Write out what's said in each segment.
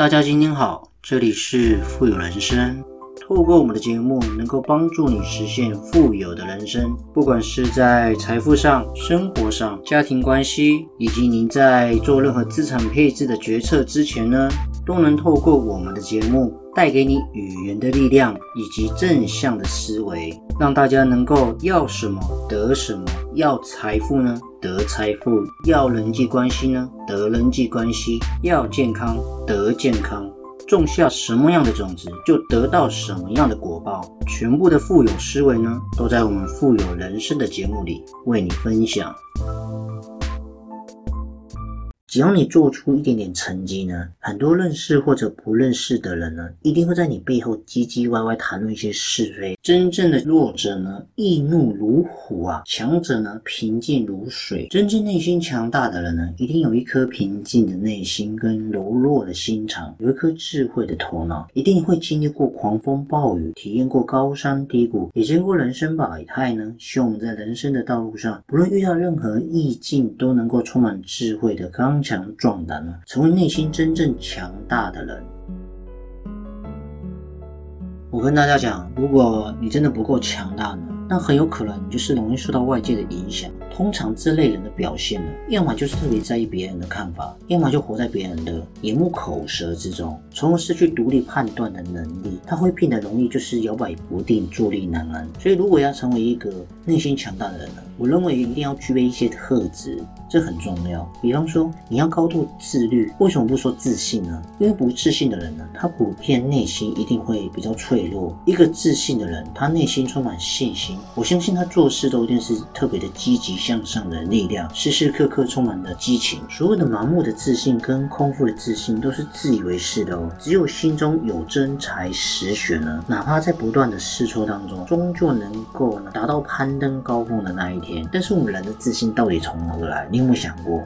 大家今天好，这里是富有人生。透过我们的节目，能够帮助你实现富有的人生。不管是在财富上、生活上、家庭关系，以及您在做任何资产配置的决策之前呢，都能透过我们的节目，带给你语言的力量以及正向的思维，让大家能够要什么得什么。要财富呢，得财富；要人际关系呢，得人际关系；要健康，得健康。种下什么样的种子，就得到什么样的果报。全部的富有思维呢，都在我们富有人生的节目里为你分享。只要你做出一点点成绩呢，很多认识或者不认识的人呢，一定会在你背后唧唧歪歪谈论一些是非。真正的弱者呢，易怒如虎啊；强者呢，平静如水。真正内心强大的人呢，一定有一颗平静的内心跟柔弱的心肠，有一颗智慧的头脑，一定会经历过狂风暴雨，体验过高山低谷，也见过人生百态呢。希望我们在人生的道路上，不论遇到任何意境，都能够充满智慧的刚。强壮胆呢，成为内心真正强大的人。我跟大家讲，如果你真的不够强大呢？那很有可能你就是容易受到外界的影响。通常这类人的表现呢，要么就是特别在意别人的看法，要么就活在别人的眼目口舌之中，从而失去独立判断的能力。他会变得容易就是摇摆不定、坐立难安。所以，如果要成为一个内心强大的人呢，我认为一定要具备一些特质，这很重要。比方说，你要高度自律。为什么不说自信呢？因为不自信的人呢，他普遍内心一定会比较脆弱。一个自信的人，他内心充满信心。我相信他做事都一定是特别的积极向上的力量，时时刻刻充满了激情。所有的盲目的自信跟空腹的自信都是自以为是的哦。只有心中有真才实学呢，哪怕在不断的试错当中，终究能够呢达到攀登高峰的那一天。但是我们人的自信到底从何而来？你有没有想过？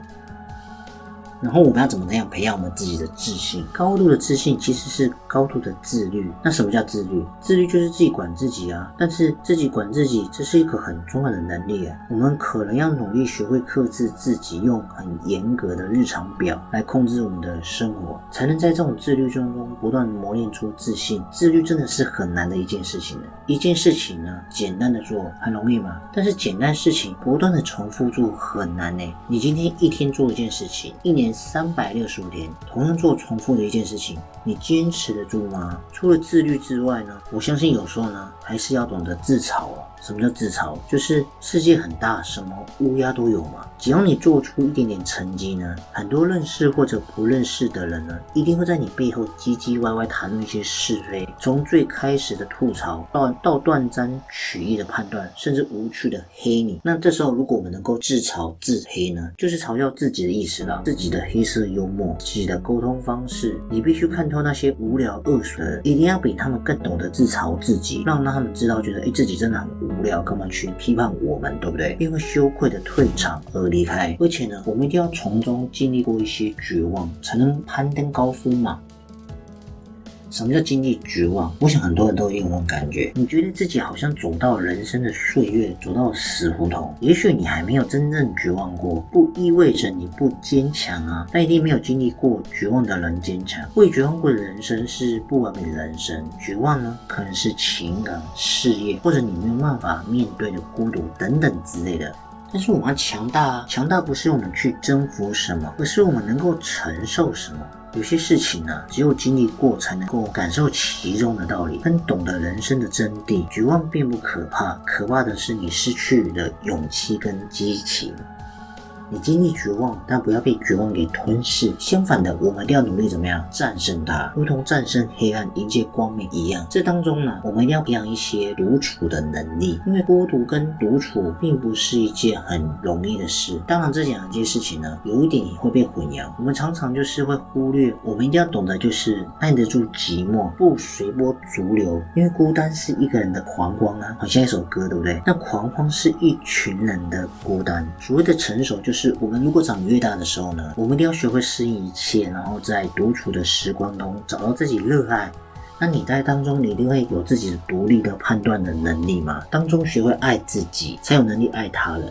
然后我们要怎么样培养我们自己的自信？高度的自信其实是高度的自律。那什么叫自律？自律就是自己管自己啊。但是自己管自己，这是一个很重要的能力啊。我们可能要努力学会克制自己，用很严格的日常表来控制我们的生活，才能在这种自律中中不断磨练出自信。自律真的是很难的一件事情呢。一件事情呢，简单的做很容易吗？但是简单事情不断的重复做很难呢。你今天一天做一件事情，一年。三百六十五天，同样做重复的一件事情，你坚持得住吗？除了自律之外呢？我相信有时候呢，还是要懂得自嘲哦。什么叫自嘲？就是世界很大，什么乌鸦都有嘛。只要你做出一点点成绩呢，很多认识或者不认识的人呢，一定会在你背后唧唧歪歪谈论一些是非。从最开始的吐槽，到到断章取义的判断，甚至无趣的黑你。那这时候，如果我们能够自嘲自黑呢，就是嘲笑自己的意思了，自己的黑色幽默，自己的沟通方式。你必须看透那些无聊恶俗的人，一定要比他们更懂得自嘲自己，让让他们知道，觉得哎，自己真的很无。无聊，干嘛去批判我们，对不对？因为羞愧的退场而离开，而且呢，我们一定要从中经历过一些绝望，才能攀登高峰嘛。什么叫经历绝望？我想很多人都有那种感觉，你觉得自己好像走到人生的岁月，走到死胡同。也许你还没有真正绝望过，不意味着你不坚强啊。但一定没有经历过绝望的人坚强。未绝望过的人生是不完美的人生。绝望呢，可能是情感、事业，或者你没有办法面对的孤独等等之类的。但是我们要强大啊！强大不是我们去征服什么，而是我们能够承受什么。有些事情呢，只有经历过才能够感受其中的道理，更懂得人生的真谛。绝望并不可怕，可怕的是你失去了勇气跟激情。你经历绝望，但不要被绝望给吞噬。相反的，我们一定要努力怎么样战胜它，如同战胜黑暗迎接光明一样。这当中呢，我们一定要培养一些独处的能力，因为孤独跟独处并不是一件很容易的事。当然，这两件事情呢，有一点也会被混淆。我们常常就是会忽略，我们一定要懂得就是耐得住寂寞，不随波逐流。因为孤单是一个人的狂欢啊，好像一首歌，对不对？那狂欢是一群人的孤单。所谓的成熟就。是我们如果长越大的时候呢，我们一定要学会适应一切，然后在独处的时光中找到自己热爱。那你在当中，你一定会有自己的独立的判断的能力嘛？当中学会爱自己，才有能力爱他人。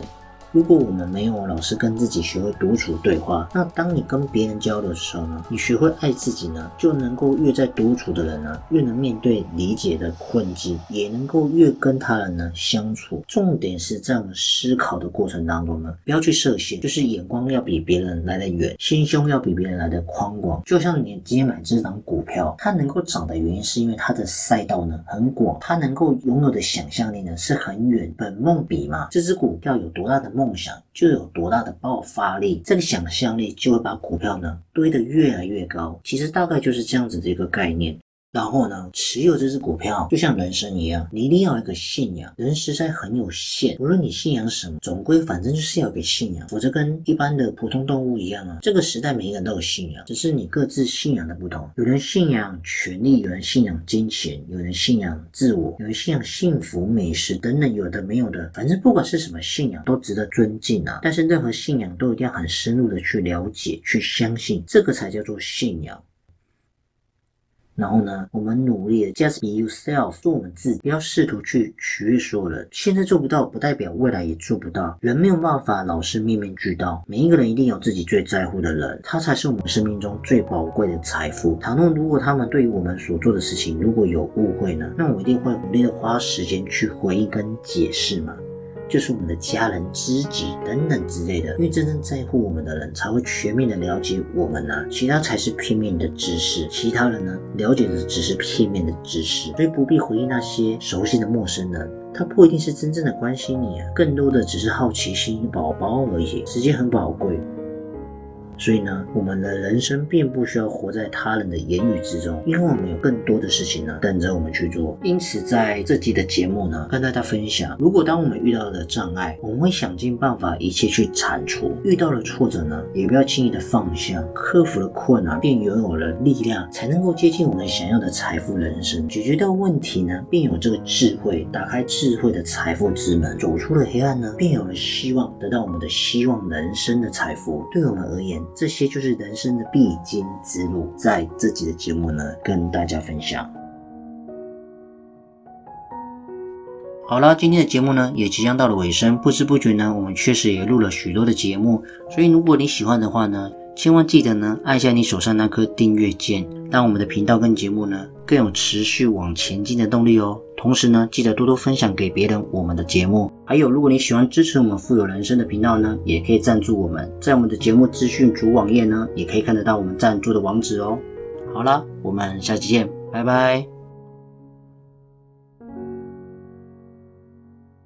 如果我们没有老是跟自己学会独处对话，那当你跟别人交流的时候呢，你学会爱自己呢，就能够越在独处的人呢，越能面对理解的困境，也能够越跟他人呢相处。重点是在我们思考的过程当中呢，不要去设限，就是眼光要比别人来得远，心胸要比别人来得宽广。就像你今天买这张股票，它能够涨的原因是因为它的赛道呢很广，它能够拥有的想象力呢是很远。本梦比嘛，这只股票有多大的梦梦想，就有多大的爆发力，这个想象力就会把股票呢堆得越来越高。其实大概就是这样子的一个概念。然后呢，持有这只股票就像人生一样，你一定要有一个信仰。人实在很有限，无论你信仰什么，总归反正就是要有个信仰，否则跟一般的普通动物一样啊。这个时代每一个人都有信仰，只是你各自信仰的不同。有人信仰权力，有人信仰金钱，有人信仰自我，有人信仰幸福、美食等等，有的没有的，反正不管是什么信仰，都值得尊敬啊。但是任何信仰都一定要很深入的去了解、去相信，这个才叫做信仰。然后呢，我们努力的 just be yourself，做我们自己，不要试图去取悦所有人。现在做不到，不代表未来也做不到。人没有办法老是面面俱到，每一个人一定有自己最在乎的人，他才是我们生命中最宝贵的财富。倘若如果他们对于我们所做的事情如果有误会呢，那我一定会努力的花时间去回应跟解释嘛。就是我们的家人、知己等等之类的，因为真正在乎我们的人才会全面的了解我们呢，其他才是片面的知识。其他人呢，了解的只是片面的知识，所以不必回忆那些熟悉的陌生人，他不一定是真正的关心你啊，更多的只是好奇心宝宝而已。时间很宝贵。所以呢，我们的人生并不需要活在他人的言语之中，因为我们有更多的事情呢等着我们去做。因此，在这集的节目呢，跟大家分享，如果当我们遇到了障碍，我们会想尽办法一切去铲除；遇到了挫折呢，也不要轻易的放下，克服了困难，便拥有了力量，才能够接近我们想要的财富人生。解决掉问题呢，便有这个智慧，打开智慧的财富之门，走出了黑暗呢，便有了希望，得到我们的希望人生的财富。对我们而言，这些就是人生的必经之路，在这集的节目呢，跟大家分享。好了，今天的节目呢，也即将到了尾声，不知不觉呢，我们确实也录了许多的节目，所以如果你喜欢的话呢，千万记得呢，按下你手上那颗订阅键，让我们的频道跟节目呢，更有持续往前进的动力哦。同时呢，记得多多分享给别人我们的节目。还有，如果你喜欢支持我们富有人生的频道呢，也可以赞助我们，在我们的节目资讯主网页呢，也可以看得到我们赞助的网址哦。好了，我们下期见，拜拜。